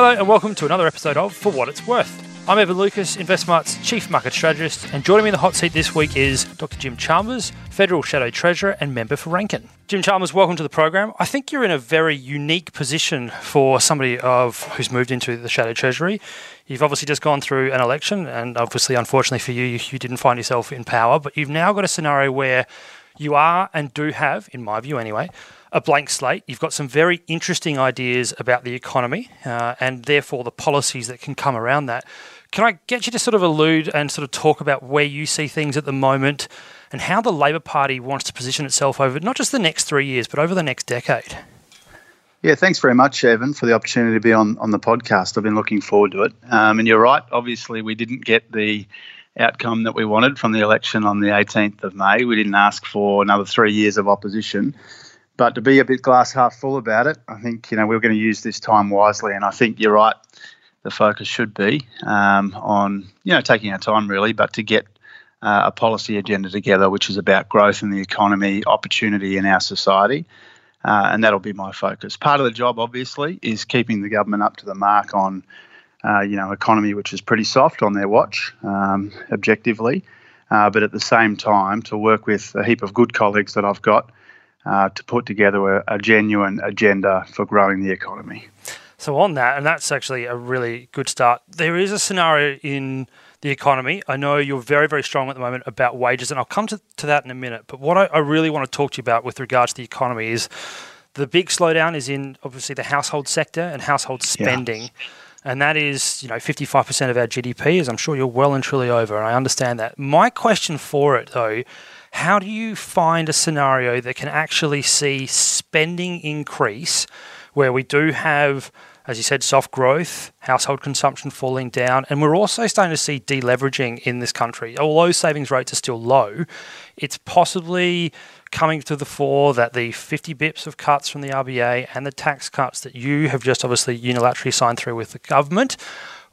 Hello and welcome to another episode of For What It's Worth. I'm Evan Lucas, InvestSmart's Chief Market Strategist, and joining me in the hot seat this week is Dr. Jim Chalmers, Federal Shadow Treasurer and member for Rankin. Jim Chalmers, welcome to the program. I think you're in a very unique position for somebody of who's moved into the Shadow Treasury. You've obviously just gone through an election, and obviously, unfortunately for you, you didn't find yourself in power, but you've now got a scenario where you are and do have, in my view anyway, a blank slate. You've got some very interesting ideas about the economy uh, and therefore the policies that can come around that. Can I get you to sort of allude and sort of talk about where you see things at the moment and how the Labor Party wants to position itself over not just the next three years, but over the next decade? Yeah, thanks very much, Evan, for the opportunity to be on, on the podcast. I've been looking forward to it. Um, and you're right, obviously, we didn't get the outcome that we wanted from the election on the 18th of May. We didn't ask for another three years of opposition. But to be a bit glass half full about it, I think you know we're going to use this time wisely, and I think you're right. The focus should be um, on you know taking our time really, but to get uh, a policy agenda together, which is about growth in the economy, opportunity in our society, uh, and that'll be my focus. Part of the job, obviously, is keeping the government up to the mark on uh, you know economy, which is pretty soft on their watch, um, objectively. Uh, but at the same time, to work with a heap of good colleagues that I've got uh, to put together a, a, genuine agenda for growing the economy. So, on that, and that's actually a really good start, there is a scenario in the economy. I know you're very, very strong at the moment about wages, and I'll come to, to that in a minute. But what I, I really want to talk to you about with regards to the economy is the big slowdown is in obviously the household sector and household spending. Yeah. And that is, you know, 55% of our GDP, as I'm sure you're well and truly over. And I understand that. My question for it, though, how do you find a scenario that can actually see spending increase where we do have, as you said, soft growth, household consumption falling down, and we're also starting to see deleveraging in this country? Although savings rates are still low, it's possibly coming to the fore that the 50 bips of cuts from the RBA and the tax cuts that you have just obviously unilaterally signed through with the government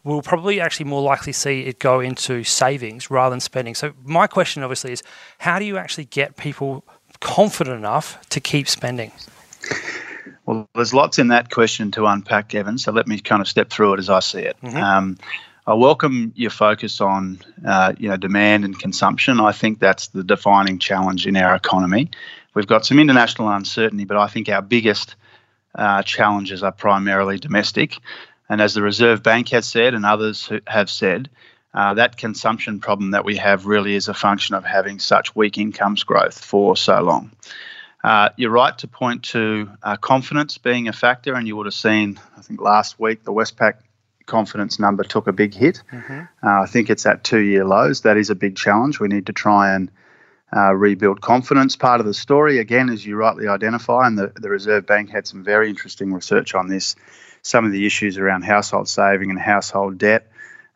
we'll probably actually more likely see it go into savings rather than spending. So my question obviously is how do you actually get people confident enough to keep spending? Well, there's lots in that question to unpack, Evan. So let me kind of step through it as I see it. Mm-hmm. Um, I welcome your focus on uh, you know demand and consumption. I think that's the defining challenge in our economy. We've got some international uncertainty, but I think our biggest uh, challenges are primarily domestic. And as the Reserve Bank has said, and others have said, uh, that consumption problem that we have really is a function of having such weak incomes growth for so long. Uh, you're right to point to uh, confidence being a factor, and you would have seen, I think last week, the Westpac confidence number took a big hit. Mm-hmm. Uh, I think it's at two year lows. That is a big challenge. We need to try and uh, rebuild confidence. Part of the story, again, as you rightly identify, and the, the Reserve Bank had some very interesting research on this, some of the issues around household saving and household debt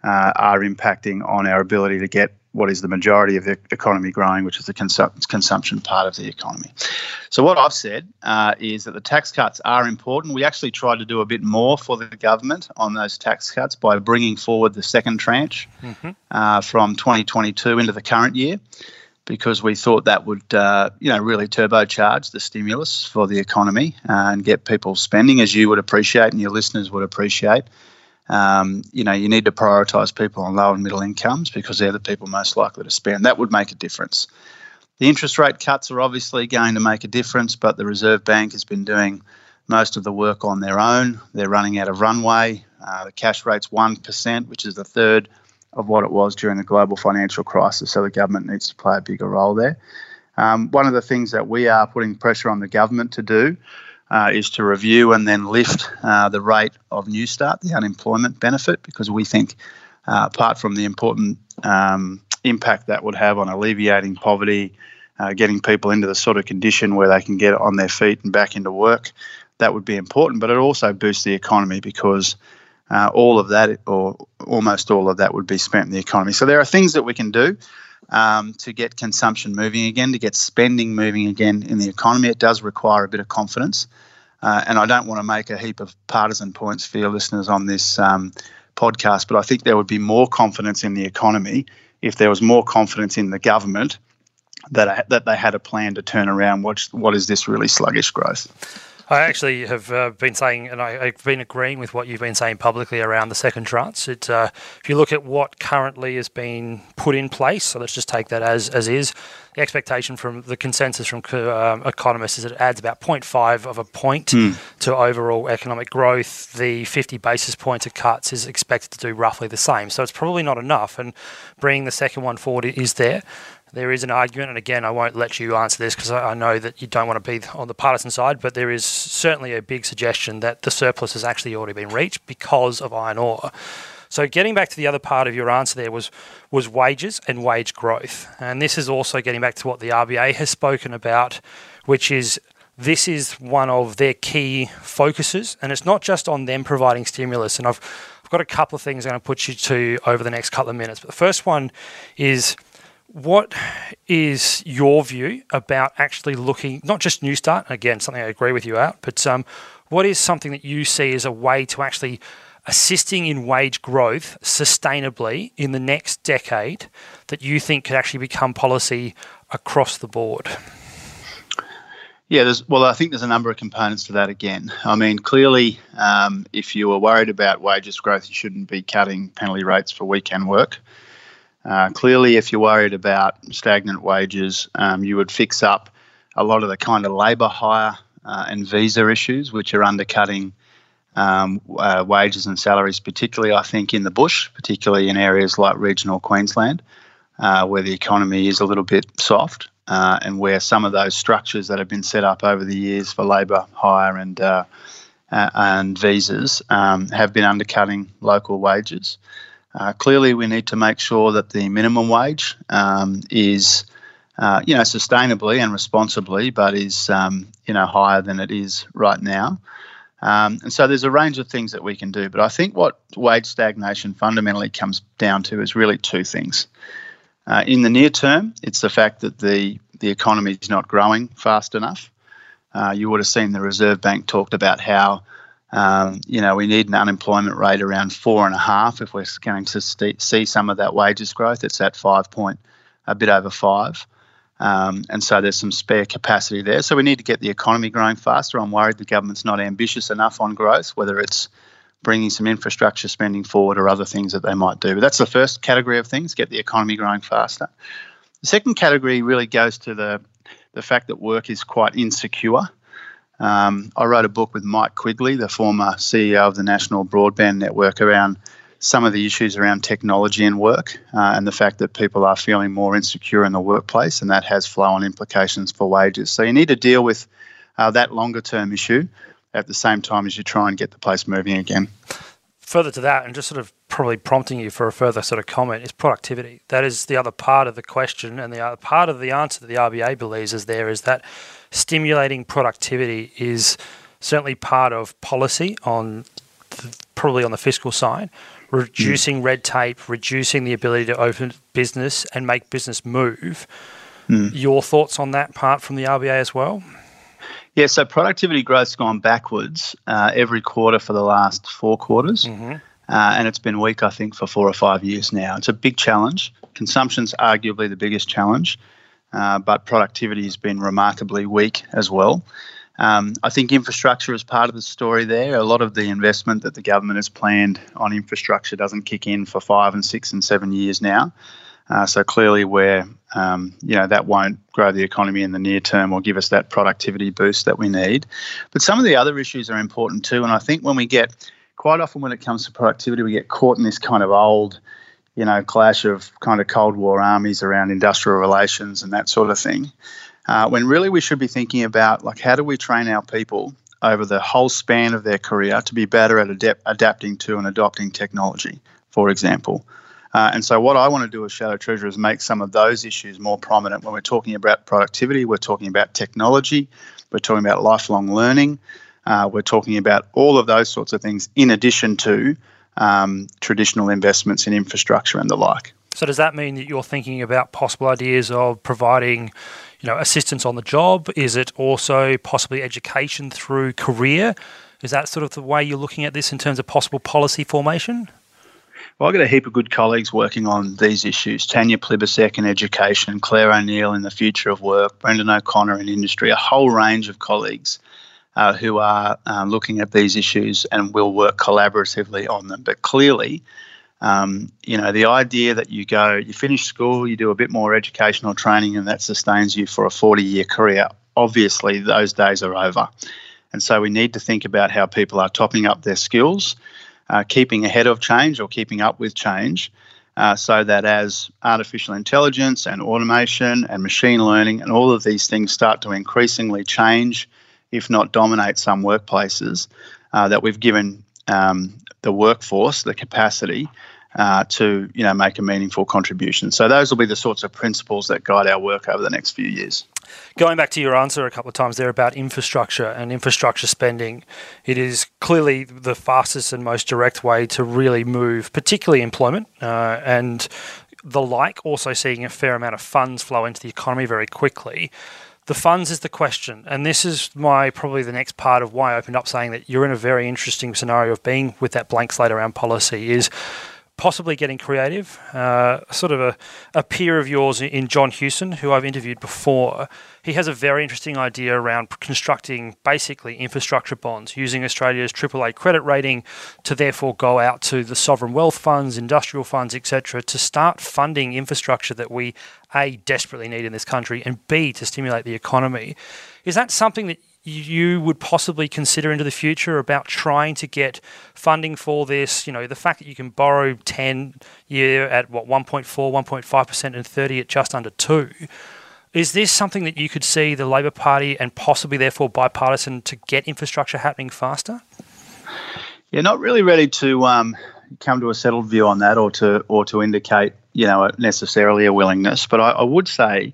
uh, are impacting on our ability to get what is the majority of the economy growing, which is the consu- consumption part of the economy. So, what I've said uh, is that the tax cuts are important. We actually tried to do a bit more for the government on those tax cuts by bringing forward the second tranche mm-hmm. uh, from 2022 into the current year because we thought that would, uh, you know, really turbocharge the stimulus for the economy uh, and get people spending, as you would appreciate and your listeners would appreciate. Um, you know, you need to prioritise people on low and middle incomes because they're the people most likely to spend. That would make a difference. The interest rate cuts are obviously going to make a difference, but the Reserve Bank has been doing most of the work on their own. They're running out of runway. Uh, the cash rate's 1%, which is the third of what it was during the global financial crisis. So the government needs to play a bigger role there. Um, one of the things that we are putting pressure on the government to do uh, is to review and then lift uh, the rate of Newstart, the unemployment benefit, because we think, uh, apart from the important um, impact that would have on alleviating poverty, uh, getting people into the sort of condition where they can get on their feet and back into work, that would be important. But it also boosts the economy because uh, all of that, or almost all of that, would be spent in the economy. So there are things that we can do um, to get consumption moving again, to get spending moving again in the economy. It does require a bit of confidence. Uh, and I don't want to make a heap of partisan points for your listeners on this um, podcast, but I think there would be more confidence in the economy if there was more confidence in the government that that they had a plan to turn around what what is this really sluggish growth. I actually have uh, been saying, and I, have been agreeing with what you've been saying publicly around the second tranche. It, uh, if you look at what currently has been put in place, so let's just take that as, as is, the expectation from the consensus from um, economists is that it adds about 0.5 of a point mm. to overall economic growth. The 50 basis points of cuts is expected to do roughly the same. So it's probably not enough, and bringing the second one forward is there there is an argument, and again, I won't let you answer this because I, know that you don't want to be on the partisan side, but there is certainly a big suggestion that the surplus has actually already been reached because of iron ore. So getting back to the other part of your answer there was was wages and wage growth. And this is also getting back to what the RBA has spoken about, which is this is one of their key focuses and it's not just on them providing stimulus and I've, I've got a couple of things I'm going to put you to over the next couple of minutes. But the first one is what is your view about actually looking, not just Newstart, again, something I agree with you out, but um, what is something that you see as a way to actually assisting in wage growth sustainably in the next decade that you think could actually become policy across the board? Yeah, there's, well, I think there's a number of components to that again. I mean, clearly, um, if you are worried about wages growth, you shouldn't be cutting penalty rates for weekend work. Uh, clearly, if you're worried about stagnant wages, um, you would fix up a lot of the kind of labour hire uh, and visa issues, which are undercutting um, uh, wages and salaries, particularly, I think, in the bush, particularly in areas like regional Queensland, uh, where the economy is a little bit soft. Uh, and where some of those structures that have been set up over the years for labour hire and uh, and visas um, have been undercutting local wages. Uh, clearly, we need to make sure that the minimum wage um, is, uh, you know, sustainably and responsibly, but is, um, you know, higher than it is right now. Um, and so there's a range of things that we can do. But I think what wage stagnation fundamentally comes down to is really two things. Uh, in the near term, it's the fact that the the economy is not growing fast enough. Uh, you would have seen the Reserve Bank talked about how um, you know, we need an unemployment rate around four and a half if we're going to st- see some of that wages growth. It's at five point, a bit over five. Um, and so there's some spare capacity there. So we need to get the economy growing faster. I'm worried the government's not ambitious enough on growth, whether it's bringing some infrastructure spending forward or other things that they might do. But that's the first category of things, get the economy growing faster. The second category really goes to the, the fact that work is quite insecure. Um, I wrote a book with Mike Quigley, the former CEO of the National Broadband Network, around some of the issues around technology and work uh, and the fact that people are feeling more insecure in the workplace, and that has flow on implications for wages. So you need to deal with uh, that longer term issue at the same time as you try and get the place moving again. Further to that, and just sort of probably prompting you for a further sort of comment, is productivity. That is the other part of the question, and the other part of the answer that the RBA believes is there is that stimulating productivity is certainly part of policy on probably on the fiscal side, reducing mm. red tape, reducing the ability to open business and make business move. Mm. Your thoughts on that part from the RBA as well? Yeah, so productivity growth's gone backwards uh, every quarter for the last four quarters. Mm-hmm. Uh, and it's been weak, I think, for four or five years now. It's a big challenge. Consumption's arguably the biggest challenge uh, but productivity has been remarkably weak as well. Um, I think infrastructure is part of the story there. A lot of the investment that the government has planned on infrastructure doesn't kick in for five and six and seven years now. Uh, so clearly, where um, you know that won't grow the economy in the near term or give us that productivity boost that we need. But some of the other issues are important too. And I think when we get quite often when it comes to productivity, we get caught in this kind of old you know, clash of kind of Cold War armies around industrial relations and that sort of thing. Uh, when really we should be thinking about like how do we train our people over the whole span of their career to be better at adapt- adapting to and adopting technology, for example. Uh, and so, what I want to do as Shadow Treasurer is make some of those issues more prominent when we're talking about productivity. We're talking about technology. We're talking about lifelong learning. Uh, we're talking about all of those sorts of things in addition to um, traditional investments in infrastructure and the like. So does that mean that you're thinking about possible ideas of providing, you know, assistance on the job? Is it also possibly education through career? Is that sort of the way you're looking at this in terms of possible policy formation? Well, I've got a heap of good colleagues working on these issues. Tanya Plibersek in education, Clare O'Neil in the future of work, Brendan O'Connor in industry, a whole range of colleagues uh, who are uh, looking at these issues and will work collaboratively on them. But clearly, um, you know, the idea that you go, you finish school, you do a bit more educational training, and that sustains you for a 40 year career, obviously those days are over. And so we need to think about how people are topping up their skills, uh, keeping ahead of change or keeping up with change. Uh, so that as artificial intelligence and automation and machine learning and all of these things start to increasingly change, if not dominate some workplaces, uh, that we've given um, the workforce the capacity uh, to you know make a meaningful contribution. So those will be the sorts of principles that guide our work over the next few years. Going back to your answer a couple of times there about infrastructure and infrastructure spending, it is clearly the fastest and most direct way to really move, particularly employment uh, and the like. Also, seeing a fair amount of funds flow into the economy very quickly the funds is the question, and this is my probably the next part of why I opened up saying that you're in a very interesting scenario of being with that blank slate around policy. Is possibly getting creative. Uh, sort of a, a peer of yours in John Hewson, who I've interviewed before, he has a very interesting idea around constructing basically infrastructure bonds using Australia's AAA credit rating to therefore go out to the sovereign wealth funds, industrial funds, etc., to start funding infrastructure that we a desperately need in this country and b to stimulate the economy. Is that something that you would possibly consider into the future about trying to get funding for this? You know, the fact that you can borrow 10 year at what 1.4, 1.5% and 30 at just under 2. Is this something that you could see the Labor Party and possibly therefore bipartisan to get infrastructure happening faster? Yeah, not really ready to um, come to a settled view on that or to or to indicate you know necessarily a willingness. But I, I would say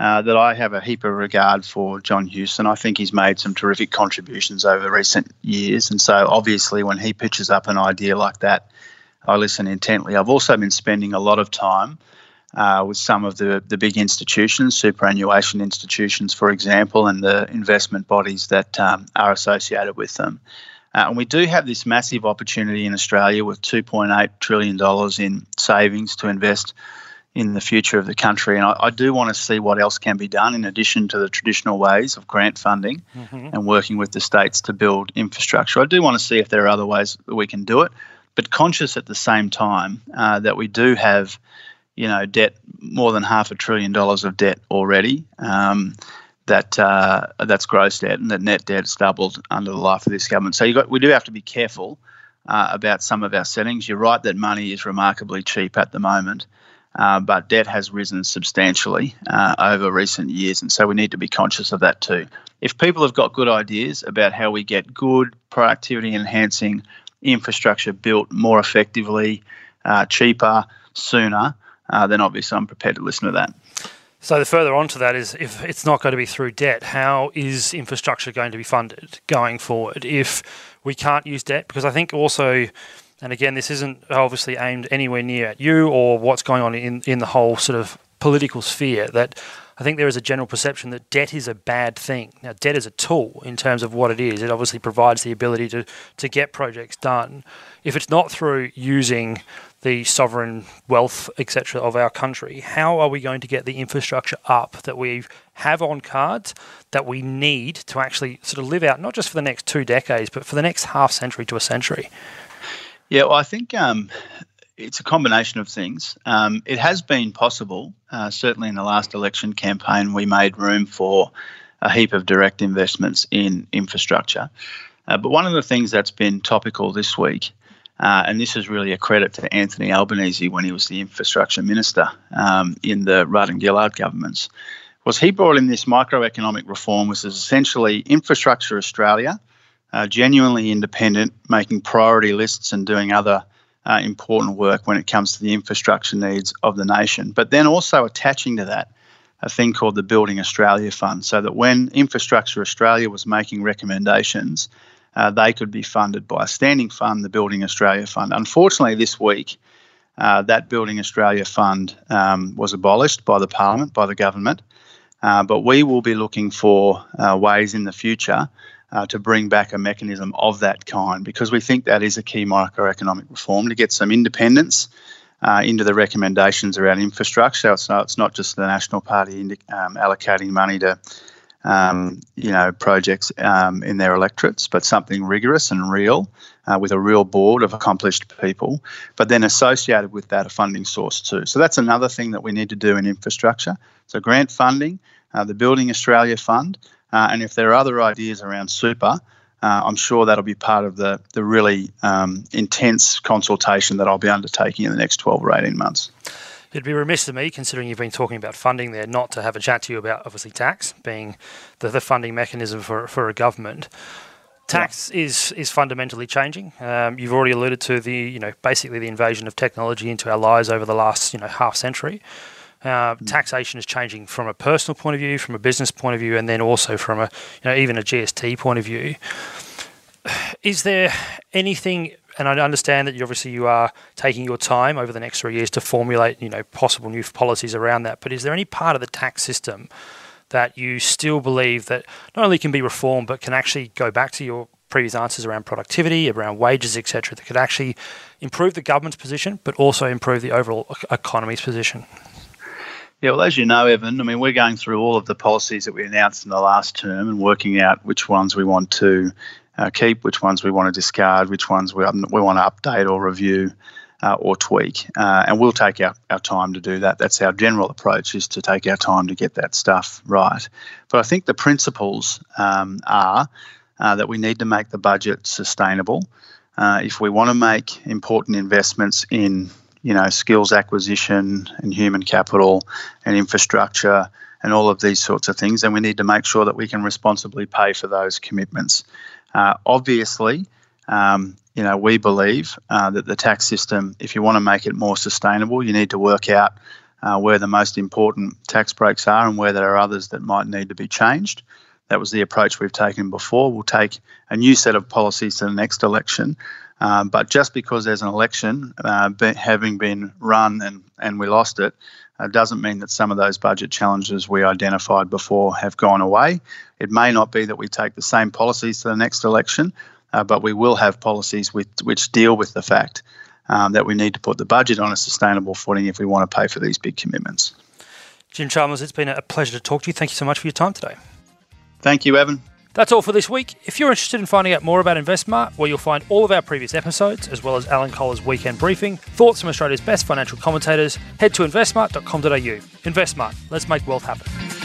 uh, that I have a heap of regard for John Hewson. I think he's made some terrific contributions over recent years. And so, obviously, when he pitches up an idea like that, I listen intently. I've also been spending a lot of time uh, with some of the, the big institutions, superannuation institutions, for example, and the investment bodies that um, are associated with them. Uh, and we do have this massive opportunity in Australia with $2.8 trillion in savings to invest in the future of the country. And I, I, do want to see what else can be done in addition to the traditional ways of grant funding mm-hmm. and working with the states to build infrastructure. I do want to see if there are other ways that we can do it, but conscious at the same time uh, that we do have, you know, debt more than half a trillion dollars of debt already. Um, that uh, that's gross debt, and that net debt has doubled under the life of this government. So got, we do have to be careful uh, about some of our settings. You're right that money is remarkably cheap at the moment, uh, but debt has risen substantially uh, over recent years, and so we need to be conscious of that too. If people have got good ideas about how we get good productivity enhancing infrastructure built more effectively, uh, cheaper, sooner, uh, then obviously I'm prepared to listen to that. So the further on to that is if it's not going to be through debt, how is infrastructure going to be funded going forward if we can't use debt? Because I think also and again, this isn't obviously aimed anywhere near at you or what's going on in, in the whole sort of political sphere. That I think there is a general perception that debt is a bad thing. Now, debt is a tool in terms of what it is. It obviously provides the ability to, to get projects done. If it's not through using the sovereign wealth, etc., of our country, how are we going to get the infrastructure up that we have on cards that we need to actually sort of live out, not just for the next two decades, but for the next half century to a century? Yeah, well, I think um, it's a combination of things. Um, it has been possible, uh, certainly in the last election campaign, we made room for a heap of direct investments in infrastructure. Uh, but one of the things that's been topical this week, uh, and this is really a credit to Anthony Albanese when he was the infrastructure minister um, in the Rudd and Gillard governments, was he brought in this microeconomic reform, which is essentially Infrastructure Australia uh, genuinely independent, making priority lists and doing other uh, important work when it comes to the infrastructure needs of the nation. But then also attaching to that a thing called the Building Australia Fund, so that when Infrastructure Australia was making recommendations, uh, they could be funded by a standing fund, the Building Australia Fund. Unfortunately, this week, uh, that Building Australia Fund um, was abolished by the Parliament, by the government. Uh, but we will be looking for uh, ways in the future uh, to bring back a mechanism of that kind because we think that is a key microeconomic reform to get some independence uh, into the recommendations around infrastructure. Not, it's not just the National Party um, allocating money to um, you know, projects um, in their electorates, but something rigorous and real uh, with a real board of accomplished people. But then associated with that, a funding source too. So that's another thing that we need to do in infrastructure. So grant funding, uh, the Building Australia Fund, uh, and if there are other ideas around super. Uh, I'm sure that'll be part of the, the really um, intense consultation that I'll be undertaking in the next 12 or 18 months. It'd be remiss of me, considering you've been talking about funding there, not to have a chat to you about obviously tax being the, the funding mechanism for, for a government. Tax yeah. is is fundamentally changing. Um, you've already alluded to the you know basically the invasion of technology into our lives over the last you know half century. Uh. Taxation is changing from a personal point of view, from a business point of view, and then also from a you know even a GST point of view. Is there anything and I understand that you obviously you are taking your time over the next three years to formulate, you know, possible new policies around that. But is there any part of the tax system that you still believe that not only can be reformed but can actually go back to your previous answers around productivity, around wages, etc., that could actually improve the government's position, but also improve the overall economy's position? Yeah, well, as you know, Evan, I mean, we're going through all of the policies that we announced in the last term and working out which ones we want to uh, keep, which ones we want to discard, which ones we, we want to update or review uh, or tweak. Uh, and we'll take our, our time to do that. That's our general approach is to take our time to get that stuff right. But I think the principles um, are uh, that we need to make the budget sustainable. Uh, if we want to make important investments in you know skills acquisition and human capital and infrastructure and all of these sorts of things, And we need to make sure that we can responsibly pay for those commitments. Uh, obviously, um, you know, we believe uh, that the tax system, if you want to make it more sustainable, you need to work out uh, where the most important tax breaks are and where there are others that might need to be changed. That was the approach we've taken before. We'll take a new set of policies to the next election. Um, but just because there's an election uh, be, having been run and, and we lost it, uh, doesn't mean that some of those budget challenges we identified before have gone away. It may not be that we take the same policies to the next election, uh, but we will have policies with, which deal with the fact um, that we need to put the budget on a sustainable footing if we want to pay for these big commitments. Jim Chalmers, it's been a pleasure to talk to you. Thank you so much for your time today. Thank you, Evan. That's all for this week. If you're interested in finding out more about InvestSmart, where you'll find all of our previous episodes, as well as Alan Kohler's weekend briefing, thoughts from Australia's best financial commentators, head to investsmart.com.au. InvestSmart, let's make wealth happen.